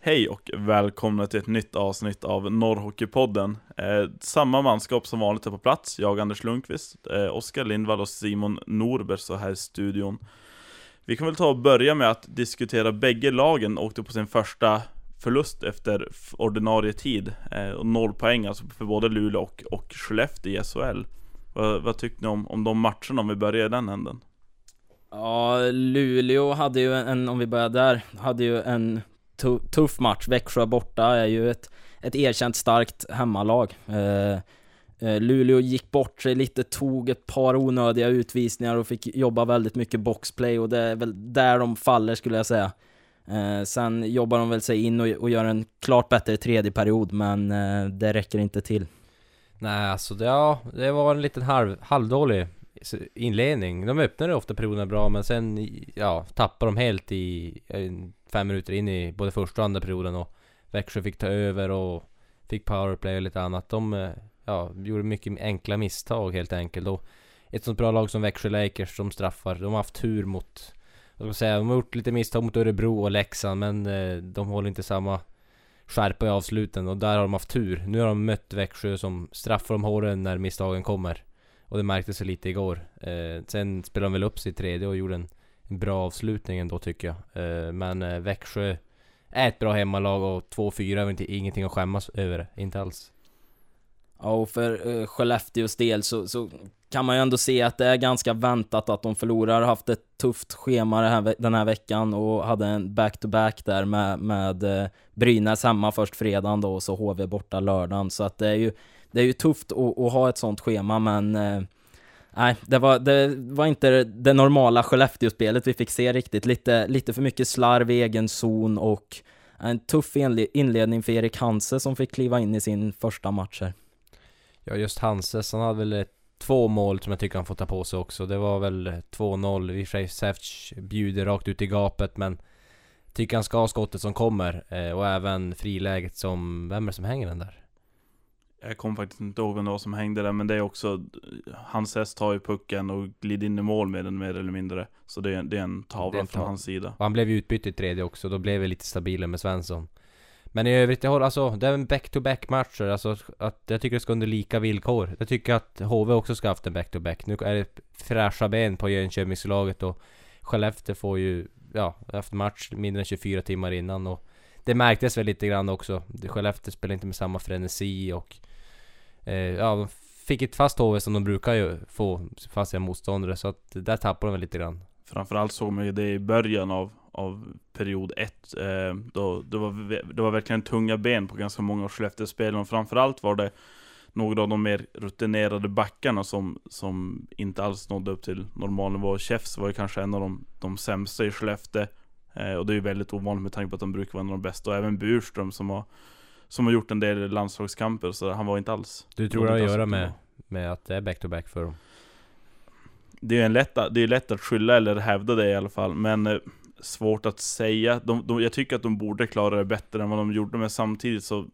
Hej och välkomna till ett nytt avsnitt av Norrhockeypodden. Eh, samma manskap som vanligt är på plats, jag Anders Lundqvist, eh, Oskar Lindvall och Simon Norberg så här i studion. Vi kan väl ta och börja med att diskutera bägge lagen åkte på sin första förlust efter ordinarie tid. Eh, och noll poäng alltså för både Luleå och, och Skellefteå i SHL. Vad, vad tyckte ni om, om de matcherna om vi börjar i den änden? Ja, Luleå hade ju en, om vi börjar där, hade ju en tuff match. Växjö borta är ju ett, ett erkänt starkt hemmalag. Eh, eh, Luleå gick bort sig lite, tog ett par onödiga utvisningar och fick jobba väldigt mycket boxplay och det är väl där de faller skulle jag säga. Eh, sen jobbar de väl sig in och, och gör en klart bättre tredje period, men eh, det räcker inte till. Nej, alltså det, ja, det var en liten halv, halvdålig inledning. De öppnade ofta perioderna bra, men sen ja, tappade de helt i eh, fem minuter in i både första och andra perioden och Växjö fick ta över och fick powerplay och lite annat. De eh, ja, gjorde mycket enkla misstag helt enkelt. Och ett sånt bra lag som Växjö Lakers som straffar, de har haft tur mot vad ska man säga, de har gjort lite misstag mot Örebro och Leksand men eh, de håller inte samma skärpa i avsluten och där har de haft tur. Nu har de mött Växjö som straffar dem hårdare när misstagen kommer. Och det märktes lite igår. Eh, sen spelade de väl upp sitt tredje och gjorde en, en bra avslutning ändå tycker jag. Eh, men eh, Växjö är ett bra hemmalag och 2-4 är inte, ingenting att skämmas över. Inte alls. Ja, och för eh, Skellefteås del så, så kan man ju ändå se att det är ganska väntat att de förlorar. Haft ett tufft schema här, den här veckan och hade en back-to-back -back där med, med eh, Brynäs hemma först fredagen då och så HV borta lördagen. Så att det är ju, det är ju tufft att, att ha ett sånt schema men eh, Nej, det var, det var inte det normala Skellefteå-spelet vi fick se riktigt. Lite, lite för mycket slarv i egen zon och en tuff inledning för Erik Hanse som fick kliva in i sin första match här. Ja, just Hanses, han hade väl två mål som jag tycker han får ta på sig också. Det var väl 2-0. I och för sig Säfc bjuder rakt ut i gapet men tycker han ska ha skottet som kommer. Eh, och även friläget som, vem är det som hänger den där? Jag kommer faktiskt inte ihåg vem det var som hängde där, men det är också Hans häst tar ju pucken och glider in i mål med den mer eller mindre. Så det är, det är en tavla från hans sida. Och han blev ju utbytt i tredje också, då blev vi lite stabilare med Svensson. Men i övrigt, jag håller, alltså, det är en back-to-back matcher, alltså att jag tycker det ska under lika villkor. Jag tycker att HV också ska haft en back-to-back. Nu är det fräscha ben på Jönköpingslaget och Skellefteå får ju, ja, haft match mindre än 24 timmar innan och det märktes väl lite grann också. Skellefteå spelar inte med samma frenesi och Eh, ja, de fick ett fast HV som de brukar ju få fast sina motståndare så att där tappade de väl lite grann. Framförallt såg man ju det i början av, av period 1 eh, då, det, var, det var verkligen tunga ben på ganska många av Skellefteåspelen. Framförallt var det några av de mer rutinerade backarna som, som inte alls nådde upp till normal nivå. Chefs var ju kanske en av de, de sämsta i Skellefteå. Eh, och det är ju väldigt ovanligt med tanke på att de brukar vara en av de bästa. Och även Burström som har, som har gjort en del landslagskamper, så han var inte alls Du tror det har att göra med, med att det är back-to-back -back för dem? Det är, en lätt, det är lätt att skylla eller hävda det i alla fall, men eh, svårt att säga. De, de, jag tycker att de borde klara det bättre än vad de gjorde, men samtidigt så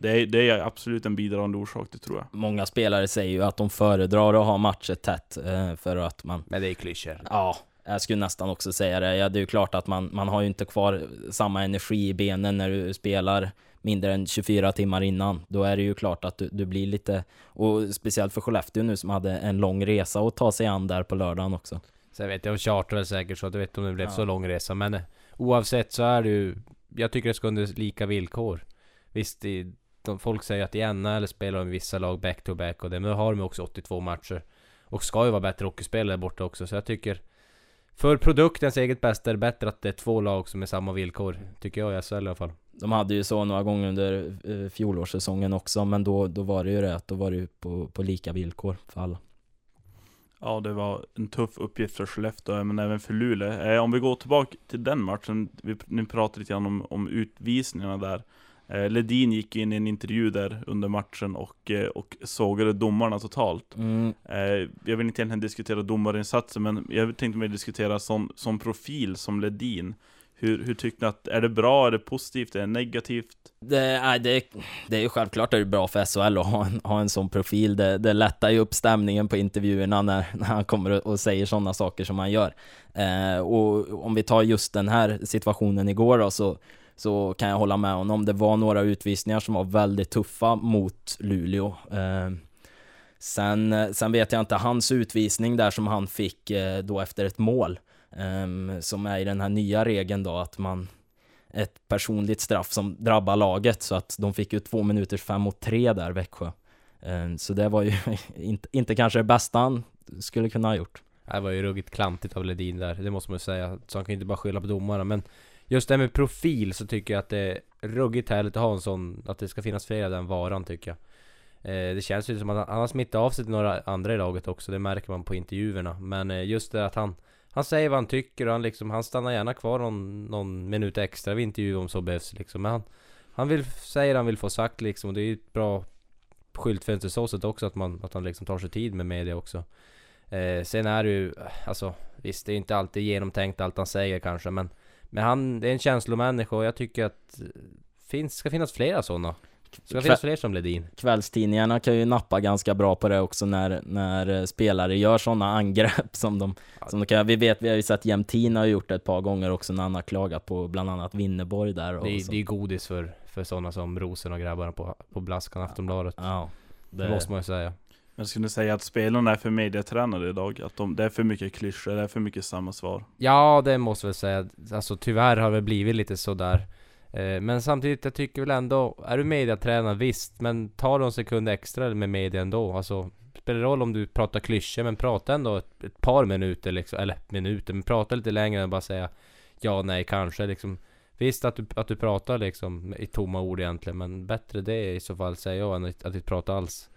det är, det är absolut en bidragande orsak, det tror jag. Många spelare säger ju att de föredrar att ha matcher tätt, eh, för att man... Men det är klyschor. Ja, jag skulle nästan också säga det. Ja, det är ju klart att man, man har ju inte kvar samma energi i benen när du spelar mindre än 24 timmar innan. Då är det ju klart att du, du blir lite, och speciellt för Skellefteå nu som hade en lång resa att ta sig an där på lördagen också. Sen vet jag, de chartrade säkert så att jag vet om det blev ja. så lång resa, men eh, oavsett så är det ju, jag tycker det ska under lika villkor. Visst, det, de, folk säger att i NHL spelar de vissa lag back-to-back -back och det, men då har de också 82 matcher. Och ska ju vara bättre hockeyspelare borta också, så jag tycker för produktens eget bästa är det bättre att det är två lag som är samma villkor, tycker jag i SHL i alla fall. De hade ju så några gånger under eh, fjolårssäsongen också, men då, då var det ju det att då var det ju på, på lika villkor för alla. Ja, det var en tuff uppgift för Skellefteå, men även för Luleå. Eh, om vi går tillbaka till den matchen, vi, ni pratade lite grann om, om utvisningarna där. Eh, Ledin gick in i en intervju där under matchen och, eh, och sågade domarna totalt. Mm. Eh, jag vill inte egentligen diskutera domarinsatser, men jag tänkte mer diskutera som, som profil som Ledin. Hur, hur tyckte ni att, är det bra, är det positivt, är det negativt? Det, nej, det, det är ju självklart är det bra för SHL att ha en, ha en sån profil. Det, det lättar ju upp stämningen på intervjuerna när, när han kommer och säger sådana saker som han gör. Eh, och om vi tar just den här situationen igår då, så så kan jag hålla med honom. Det var några utvisningar som var väldigt tuffa mot Luleå. Eh, sen, sen vet jag inte, hans utvisning där som han fick eh, då efter ett mål, eh, som är i den här nya regeln då att man ett personligt straff som drabbar laget så att de fick ju två minuters fem mot tre där Växjö. Eh, så det var ju inte, inte kanske det bästa han skulle kunna ha gjort. Det var ju ruggigt klantigt av Ledin där, det måste man ju säga. Så han kan ju inte bara skylla på domarna. Men just det här med profil så tycker jag att det är ruggigt härligt att ha en sån, att det ska finnas fler av den varan tycker jag. Eh, det känns ju som att han har smittat av sig till några andra i laget också, det märker man på intervjuerna. Men eh, just det att han, han säger vad han tycker och han liksom, han stannar gärna kvar någon, någon minut extra vid intervju om så behövs liksom. Men han, han vill, säger han vill få sagt liksom, och det är ju ett bra skyltfönster så sätt också att man, att han liksom tar sig tid med media också. Eh, sen är det ju, alltså visst det är inte alltid genomtänkt allt han säger kanske men men han, det är en känslomänniska och jag tycker att finns, ska finnas flera sådana. Ska finnas fler som Ledin. Kvällstidningarna kan ju nappa ganska bra på det också när, när spelare gör sådana angrepp som de, som de kan. Vi vet, vi har ju sett Jämtin har gjort det ett par gånger också när han har klagat på bland annat Winneborg där. Och det, är, det är godis för, för sådana som Rosen och grabbarna på, på Blaskan Aftonbladet. Ja, det, det måste man ju säga. Jag skulle säga att spelarna är för mediatränade idag, att de, det är för mycket klyschor, det är för mycket samma svar. Ja, det måste jag väl säga. Alltså tyvärr har det blivit lite sådär. Eh, men samtidigt, jag tycker väl ändå, är du mediatränad? visst, men ta någon sekund extra med media ändå. Alltså, spelar roll om du pratar klyschor, men prata ändå ett, ett, par minuter liksom, eller minuter, men prata lite längre än bara säga ja, nej, kanske liksom. Visst att du, att du pratar liksom i tomma ord egentligen, men bättre det i så fall säger jag än att, att inte prata alls.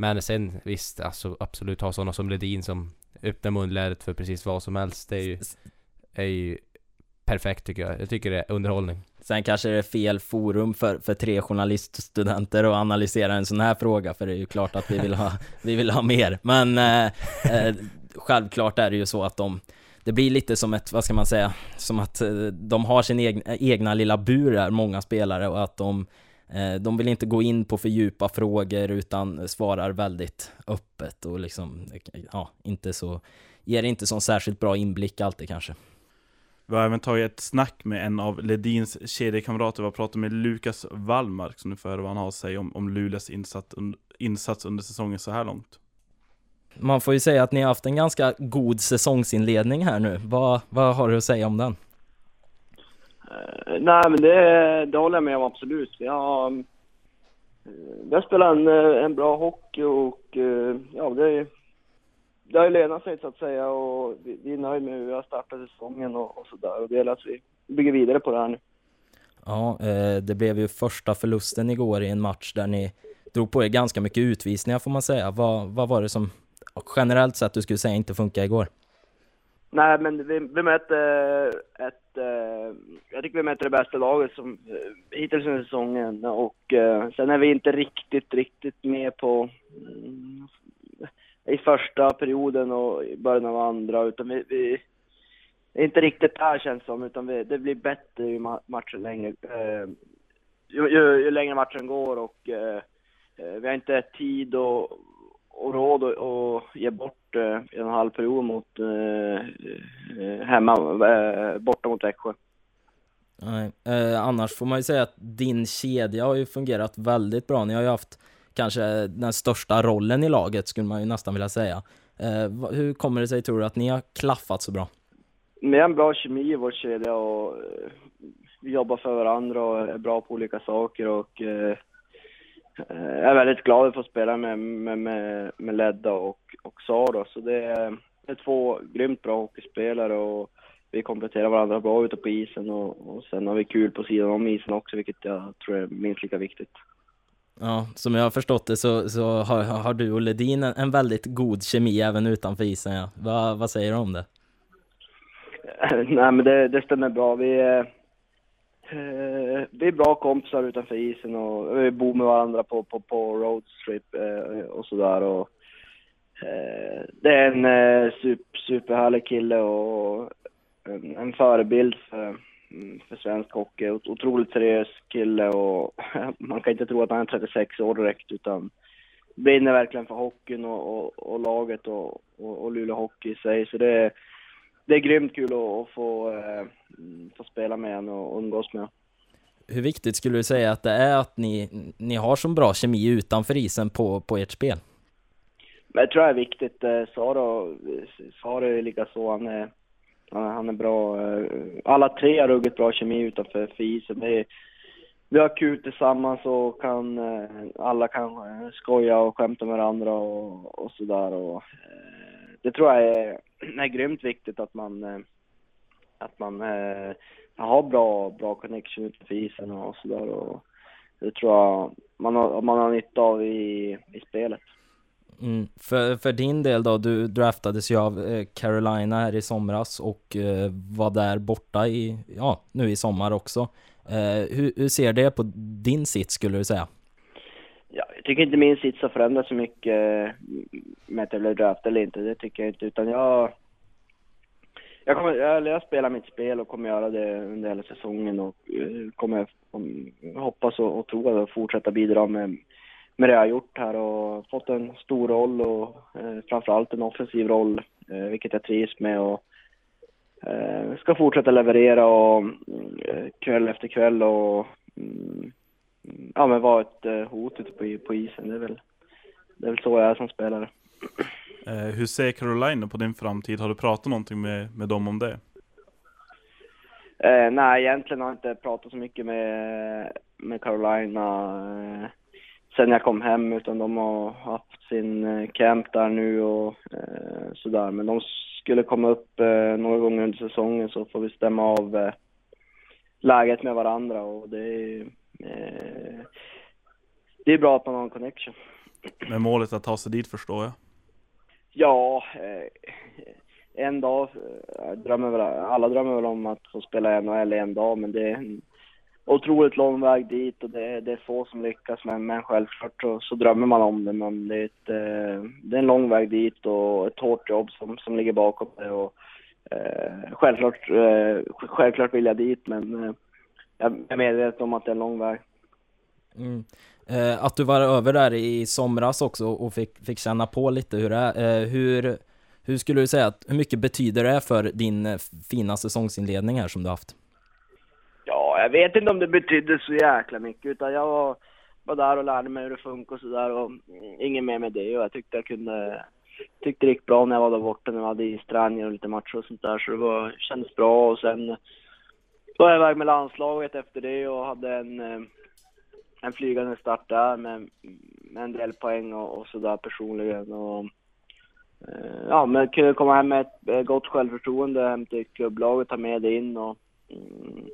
Men sen visst, alltså absolut ha sådana som Ledin som öppnar munlädret för precis vad som helst. Det är ju, är ju perfekt tycker jag. Jag tycker det är underhållning. Sen kanske det är fel forum för, för tre journaliststudenter att analysera en sån här fråga, för det är ju klart att vi vill ha, vi vill ha mer. Men eh, eh, självklart är det ju så att de det blir lite som ett, vad ska man säga, som att eh, de har sin egna, egna lilla bur där, många spelare, och att de de vill inte gå in på för djupa frågor utan svarar väldigt öppet och liksom, ja, inte så, ger inte så särskilt bra inblick alltid kanske. Vi har även tagit ett snack med en av Ledins kedjekamrater, vi har pratat med Lukas Wallmark, som nu får höra vad han har att säga om, om Luleås insats, insats under säsongen så här långt. Man får ju säga att ni har haft en ganska god säsongsinledning här nu. Vad, vad har du att säga om den? Eh, nej, men det, det håller jag med om absolut. Vi har, mm, eh, vi har spelat en, eh, en bra hockey och ja, det, det har ju lönat sig så att säga och vi, vi är nöjda med hur vi har startat säsongen och, och sådär. Och det gäller att vi bygger vidare på det här nu. Ja, det blev ju första förlusten igår i en match där ni drog på er ganska mycket utvisningar får man säga. Vad, vad var det som generellt sett du skulle säga inte funkade igår? Nej, men vi, vi mötte ett... Eh, jag tycker vi mötte det bästa laget som eh, hittills under säsongen. Och eh, sen är vi inte riktigt, riktigt med på mm, i första perioden och i början av andra utan vi, vi är inte riktigt där känns som utan vi, det blir bättre ju matchen längre, ju, ju, ju, längre matchen går och vi har inte tid och och råd att ge bort eh, en halv period mot eh, eh, hemma, eh, borta mot Växjö. Nej, eh, annars får man ju säga att din kedja har ju fungerat väldigt bra. Ni har ju haft kanske den största rollen i laget skulle man ju nästan vilja säga. Eh, hur kommer det sig tror du att ni har klaffat så bra? Vi har en bra kemi i vår kedja och eh, vi jobbar för varandra och är bra på olika saker och jag är väldigt glad att få spela med, med, med, med Ledda och, och Sara. Så det är, det är två grymt bra hockeyspelare och vi kompletterar varandra bra ute på isen och, och sen har vi kul på sidan om isen också, vilket jag tror är minst lika viktigt. Ja, som jag har förstått det så, så har, har du och Ledin en, en väldigt god kemi även utanför isen. Ja. Va, vad säger du om det? Nej, men det, det stämmer bra. Vi, Eh, vi är bra kompisar utanför isen och vi bor med varandra på, på, på roadstrip eh, och sådär. Och, eh, det är en eh, super, superhärlig kille och en, en förebild för, mm, för svensk hockey. Otroligt seriös kille och man kan inte tro att han är 36 år direkt utan brinner verkligen för hockeyn och, och, och laget och, och, och Luleå Hockey i sig. Så det är det är grymt kul att, få, eh, få spela med honom och umgås med hur viktigt skulle du säga att det är att ni, ni har så bra kemi utanför isen på, på ert spel? Men jag tror det är viktigt. Eh, Saro, Saro är lika så. Han är, han är bra. Eh, alla tre har ruggigt bra kemi utanför för isen. Det är, vi har kul tillsammans och kan, eh, alla kan skoja och skämta med varandra och, och sådär. Och, det tror jag är, är grymt viktigt att man, eh, att man eh, har bra, bra connection utanför isen och sådär. Och det tror jag man har, man har nytta av i, i spelet. Mm. För, för din del då, du draftades ju av eh, Carolina här i somras och eh, var där borta i, ja, nu i sommar också. Eh, hur, hur, ser det på din sits skulle du säga? Ja, jag tycker inte min sits har förändrats så mycket mm, med att jag blev draftad eller inte, det tycker jag inte, utan jag jag, kommer, jag, jag spelar mitt spel och kommer göra det under hela säsongen och eh, kommer hoppas och, och tro att fortsätta bidra med med det jag har gjort här och fått en stor roll och eh, framförallt en offensiv roll, eh, vilket jag trivs med och eh, ska fortsätta leverera och mm, eh, kväll efter kväll och mm, ja men vara ett eh, hot ute på, på isen. Det är väl, det är väl så jag är som spelare. Eh, hur ser Carolina på din framtid? Har du pratat någonting med, med dem om det? Eh, nej, egentligen har jag inte pratat så mycket med, med Carolina. Eh, sen jag kom hem utan de har haft sin eh, camp där nu och eh, sådär. Men de skulle komma upp eh, några gånger under säsongen så får vi stämma av läget med varandra och det är, det är bra att man har en connection. Med målet att ta sig dit förstår jag? Ja, eh, en dag drömmer väl, alla drömmer väl om att få spela NHL en dag men det är otroligt lång väg dit och det, det är få som lyckas men, men självklart så, så drömmer man om det men det är, ett, eh, det är en lång väg dit och ett hårt jobb som, som ligger bakom det och eh, självklart, eh, självklart vill jag dit men eh, jag är medveten om att det är en lång väg. Mm. Eh, att du var över där i somras också och fick, fick känna på lite hur det är. Eh, hur, hur skulle du säga att, hur mycket betyder det för din eh, fina säsongsinledning här som du haft? jag vet inte om det betydde så jäkla mycket utan jag var, var där och lärde mig hur det funkar och sådär och inget mer med det och jag tyckte jag kunde tyckte det gick bra när jag var där borta när vi hade isträningar och lite matcher och sånt där så det var, kändes bra och sen var jag iväg med landslaget efter det och hade en, eh, en flygande start där med, med en del poäng och, och sådär personligen och eh, ja, men kunde komma hem med ett eh, gott självförtroende hem till klubblaget, ta med det in och mm,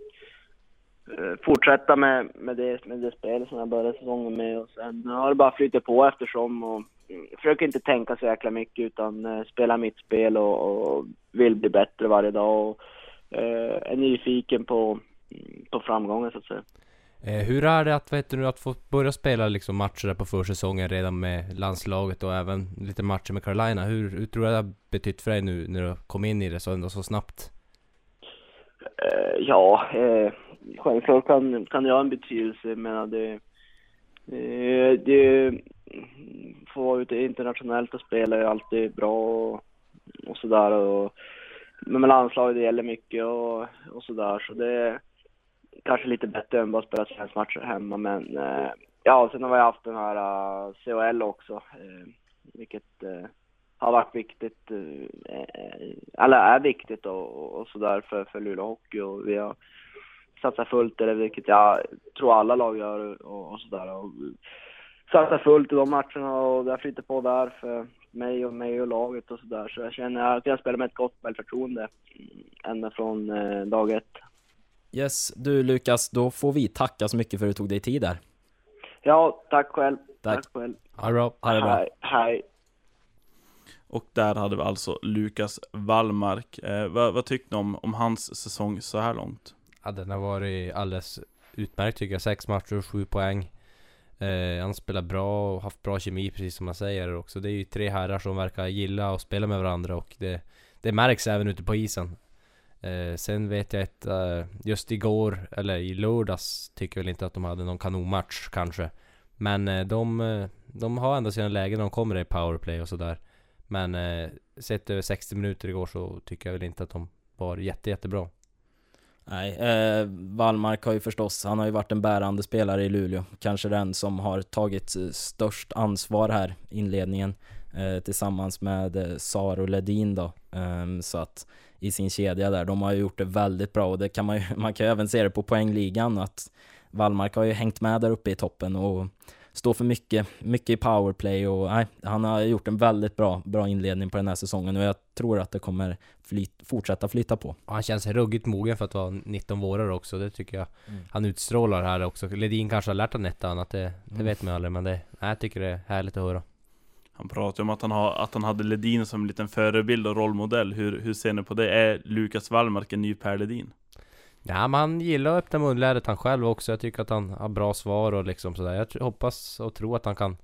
fortsätta med, med, det, med det spel som jag började säsongen med och sen har det bara flyttat på eftersom och jag försöker inte tänka så jäkla mycket utan spela mitt spel och, och, vill bli bättre varje dag och är nyfiken på, mm, på framgången så att säga. Eh, hur är det att, vet du, att få börja spela liksom matcher på försäsongen redan med landslaget och även lite matcher med Carolina? Hur, hur tror du det har betytt för dig nu när du kom in i det så, ändå så snabbt? Uh, ja, självklart kan, kan det ha en betydelse, men det, det, det få vara ute internationellt och spela är alltid bra och, och sådär. Och, men med landslaget det gäller mycket och, och sådär, så det är kanske lite bättre än bara spela svensk matcher hemma, men eh, ja, sen har vi haft den här eh, uh, CHL också, eh, vilket eh, har varit viktigt, eh, eh, eller är viktigt och, och sådär för, för Luleå Hockey och vi har satsat fullt, eller vilket jag tror alla lag gör och, och sådär. Och fullt i de matcherna och det har flyttat på där för mig och mig och laget och sådär. Så jag känner att jag spelar med ett gott självförtroende ända från eh, dag ett. Yes, du Lukas, då får vi tacka så mycket för att du tog dig tid där. Ja, tack själv. Tack, tack själv. Ha det bra. Ha det bra. Hej. hej. Och där hade vi alltså Lukas Wallmark. Eh, vad, vad tyckte ni om, om hans säsong så här långt? Ja, den har varit alldeles utmärkt tycker jag. Sex matcher, sju poäng. Eh, han spelar bra och haft bra kemi precis som man säger också. Det är ju tre herrar som verkar gilla att spela med varandra och det, det märks även ute på isen. Eh, sen vet jag att eh, just igår, eller i lördags, tycker jag väl inte att de hade någon kanonmatch kanske. Men eh, de, eh, de har ändå sina lägen när de kommer i powerplay och sådär. Men eh, sett över 60 minuter igår så tycker jag väl inte att de var jätte, jättebra. Nej, eh, Wallmark har ju förstås, han har ju varit en bärande spelare i Luleå. Kanske den som har tagit eh, störst ansvar här inledningen. Eh, tillsammans med eh, Sar och Ledin då. Eh, så att i sin kedja där, de har ju gjort det väldigt bra och det kan man ju, man kan ju även se det på poängligan att Wallmark har ju hängt med där uppe i toppen och står för mycket, mycket i powerplay och nej, han har gjort en väldigt bra, bra inledning på den här säsongen och jag tror att det kommer flyt, fortsätta flyta på. Och han känns ruggigt mogen för att vara 19 vårar också, det tycker jag Mm. han utstrålar här också. Ledin kanske har lärt honom ett annat, det, det Mm. vet man aldrig men det, nej, jag tycker det är härligt att höra. Han pratar ju om att han, har, att han hade Ledin som en liten förebild och rollmodell. Hur, hur ser ni på det? Är Lukas Wallmark en ny Per Ledin? Ja men han gillar att öppna munlädret han själv också. Jag tycker att han har bra svar och liksom sådär. Jag hoppas och tror att han kan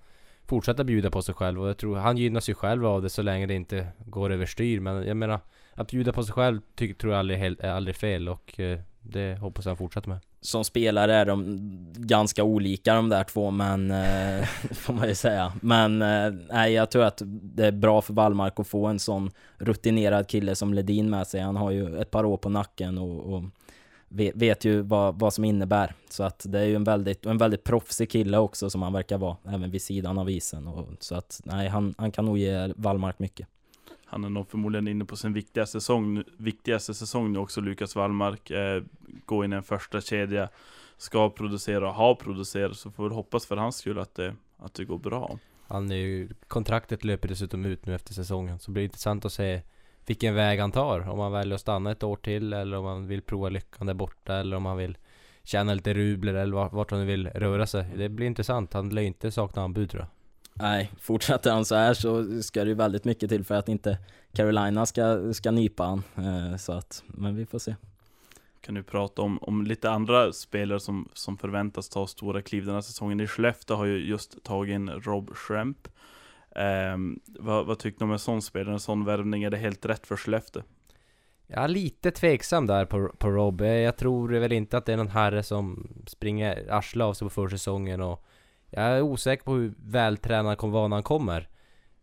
fortsätta bjuda på sig själv och jag tror han gynnas ju själv av det så länge det inte går överstyr. Men jag menar att bjuda på sig själv tror jag aldrig, är aldrig fel och eh, det hoppas jag han fortsätter med. Som spelare är de ganska olika de där två men, eh, får man ju säga. Men eh, nej, jag tror att det är bra för Wallmark att få en sån rutinerad kille som Ledin med sig. Han har ju ett par år på nacken och, och vet, vet ju vad, vad som innebär. Så att det är ju en väldigt, en väldigt proffsig kille också som han verkar vara, även vid sidan av isen. Och, så att nej, han, han kan nog ge Wallmark mycket. Han är nog förmodligen inne på sin viktigaste säsong, viktigaste säsong nu också, Lukas Wallmark. Eh, gå in i en första kedja, ska producera och har producerat, så får vi hoppas för hans skull att det, att det går bra. Han är ju, kontraktet löper dessutom ut nu efter säsongen. Så det blir intressant att se vilken väg han tar. Om han väljer att stanna ett år till eller om han vill prova lyckan där borta eller om han vill tjäna lite rubler eller vart, han nu vill röra sig. Det blir intressant. Han lär ju inte sakna anbud tror jag. Nej, fortsätter han så här så ska det ju väldigt mycket till för att inte Carolina ska, ska nypa han. Eh, så att, men vi får se. Kan du prata om, om lite andra spelare som, som förväntas ta stora kliv den här säsongen? I Skellefteå har ju just tagit in Rob Schremp. Ehm, vad, vad tycker du om en sån spelare, en sån värvning? Är det helt rätt för Skellefteå? Jag är lite tveksam där på, på Rob. Eh, jag tror väl inte att det är någon herre som springer arslet av sig på försäsongen och jag är osäker på hur vältränad han kommer vara när han kommer.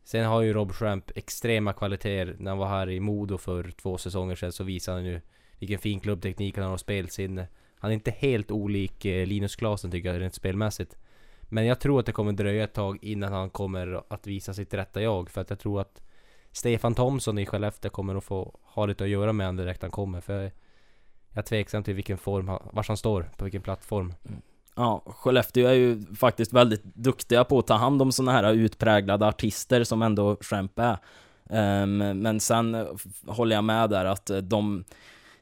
Sen har ju Rob Schramp extrema kvaliteter. När han var här i Modo för två säsonger sedan så visade han ju vilken fin klubbteknik han har och spelsinne. Han är inte helt olik eh, Linus Klasen tycker jag rent spelmässigt. Men jag tror att det kommer dröja ett tag innan han kommer att visa sitt rätta jag. För att jag tror att Stefan Thomsson i Skellefteå kommer att få ha lite att göra med honom direkt han kommer. För jag är tveksam till vilken form, han, var han står, på vilken plattform. Mm. Ja, Skellefteå är ju faktiskt väldigt duktiga på att ta hand om sådana här utpräglade artister som ändå Schrempe är. Um, men sen eh, håller jag med där att eh, de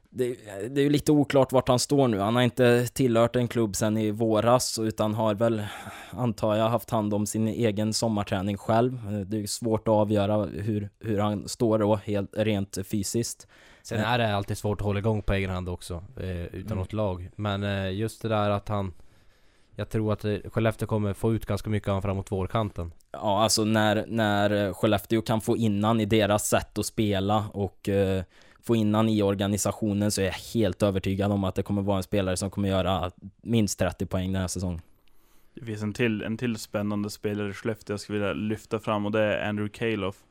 det, det är ju lite oklart vart han står nu. Han har inte tillhört en klubb sen i våras utan har väl, antar jag, haft hand om sin egen sommarträning själv. Det är svårt att avgöra hur, hur han står då, helt rent fysiskt. Sen är det alltid svårt att hålla igång på egen hand också, eh, utan Mm. något lag. Men eh, just det där att han... Jag tror att eh, Skellefteå kommer få ut ganska mycket av honom framåt vårkanten. Ja, alltså när, när Skellefteå kan få innan i deras sätt att spela och eh, få in han i organisationen så är jag helt övertygad om att det kommer vara en spelare som kommer göra minst 30 poäng den här säsongen. Det finns en till, en till spännande spelare i Skellefteå jag skulle vilja lyfta fram och det är Andrew Calof.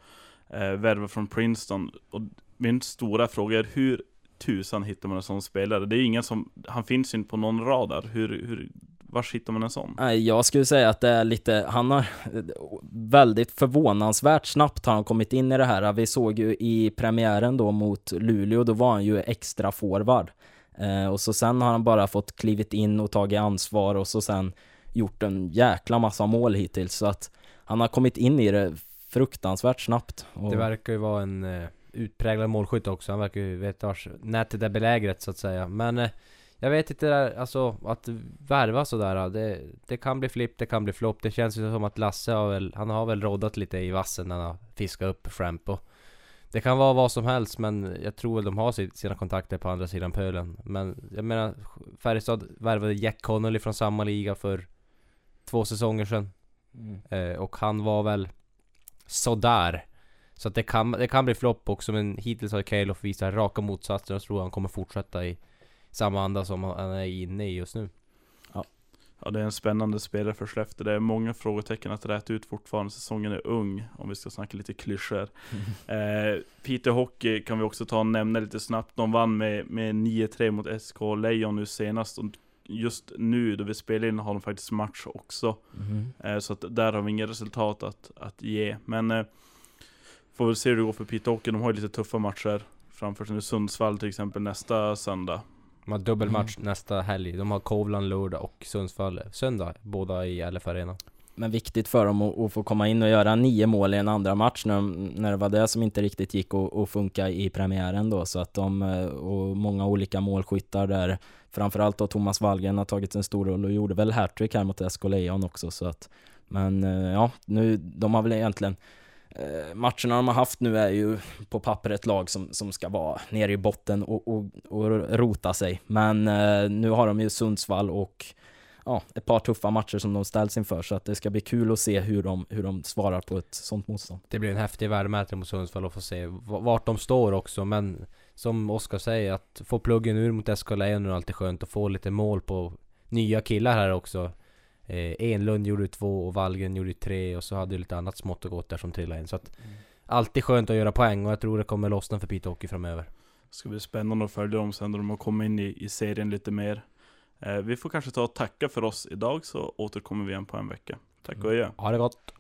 Eh, värvad från Princeton. Och min stora fråga är hur tusan hittar man en sån spelare? Det är ingen som, han finns ju inte på någon radar. Hur, hur, var hittar man en sån? Nej, Jag skulle säga att det är lite, han har väldigt förvånansvärt snabbt har han kommit in i det här. Vi såg ju i premiären då mot Luleå, då var han ju extra forward. Eh, och så sen har han bara fått klivit in och tagit ansvar och så sen gjort en jäkla massa mål hittills. Så att han har kommit in i det fruktansvärt snabbt. Och, Det verkar ju vara en eh, utpräglad målskytt också. Han verkar ju veta vars nätet är belägret så att säga. Men eh, jag vet inte där, alltså att värva sådär. Det, det kan bli flipp, det kan bli flopp. Det känns ju som att Lasse har väl, han har väl roddat lite i vassen när han har fiskat upp Framp och Det kan vara vad som helst men jag tror väl de har si- sina kontakter på andra sidan pölen. Men jag menar, Färjestad värvade Jack Connolly från samma liga för två säsonger sedan. Mm. Eh, och han var väl sådär. Så att det kan, det kan bli flopp också men hittills har Calof visat raka motsatsen och jag tror han kommer fortsätta i samma anda som han är inne i just nu. Ja, det är en spännande spelare för Skellefteå. Det är många frågetecken att räta ut fortfarande. Säsongen är ung, om vi ska snacka lite klyschor. Eh, Peter Hockey kan vi också ta och nämna lite snabbt. De vann med, med 9-3 mot SK Lejon nu senast. Och just nu då vi spelar in har de faktiskt match också. Mhm. Eh, så att där har vi inga resultat att, att ge. Men eh, får väl se hur det går för Peter Hockey. De har ju lite tuffa matcher framför sig nu. Sundsvall till exempel nästa söndag. De har dubbelmatch nästa helg. De har Kovland lördag och Sundsvall söndag. Båda i LF Arena. Men viktigt för dem att, att få komma in och göra nio mål i en andra match när, de- när det var det som inte riktigt gick att, att funka i premiären då. Så att de, eh, och många olika målskyttar där, framförallt då Thomas Wallgren har tagit en stor roll och gjorde väl hattrick här mot SK Lejon också så att Men eh, ja, nu, de har väl egentligen eh, Matcherna de har haft nu är ju på papper ett lag som, som ska vara nere i botten och, och, och rota sig. Men eh, nu har de ju Sundsvall och ja, ett par tuffa matcher som de ställs inför så att det ska bli kul att se hur de, hur de svarar på ett sånt motstånd. Det blir en häftig värdemätare mot Sundsvall och få se vart de står också men Som Oskar säger, att få pluggen ur mot SK Lejon är alltid skönt att få lite mål på nya killar här också eh, Enlund gjorde två och Wallgren gjorde tre och så hade ju lite annat smått och gott där som trillade in så att Alltid skönt att göra poäng och jag tror det kommer lossna för Piteå Hockey framöver Det ska bli spännande att följa dem sen när de har kommit in i, i serien lite mer. Eh, vi får kanske ta och tacka för oss idag så återkommer vi igen på en vecka. Tack och adjö. Ha det gott!